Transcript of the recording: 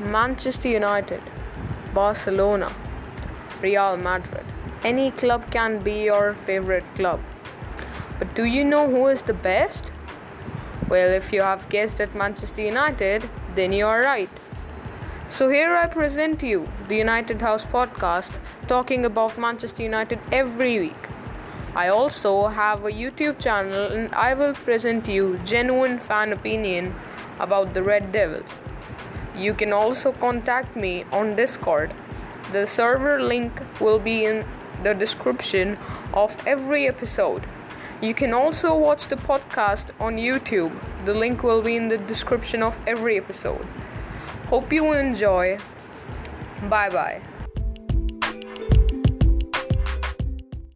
Manchester United, Barcelona, Real Madrid. Any club can be your favorite club. But do you know who is the best? Well, if you have guessed at Manchester United, then you are right. So here I present to you the United House podcast talking about Manchester United every week. I also have a YouTube channel and I will present you genuine fan opinion about the Red Devils. You can also contact me on Discord. The server link will be in the description of every episode. You can also watch the podcast on YouTube. The link will be in the description of every episode. Hope you enjoy. Bye bye.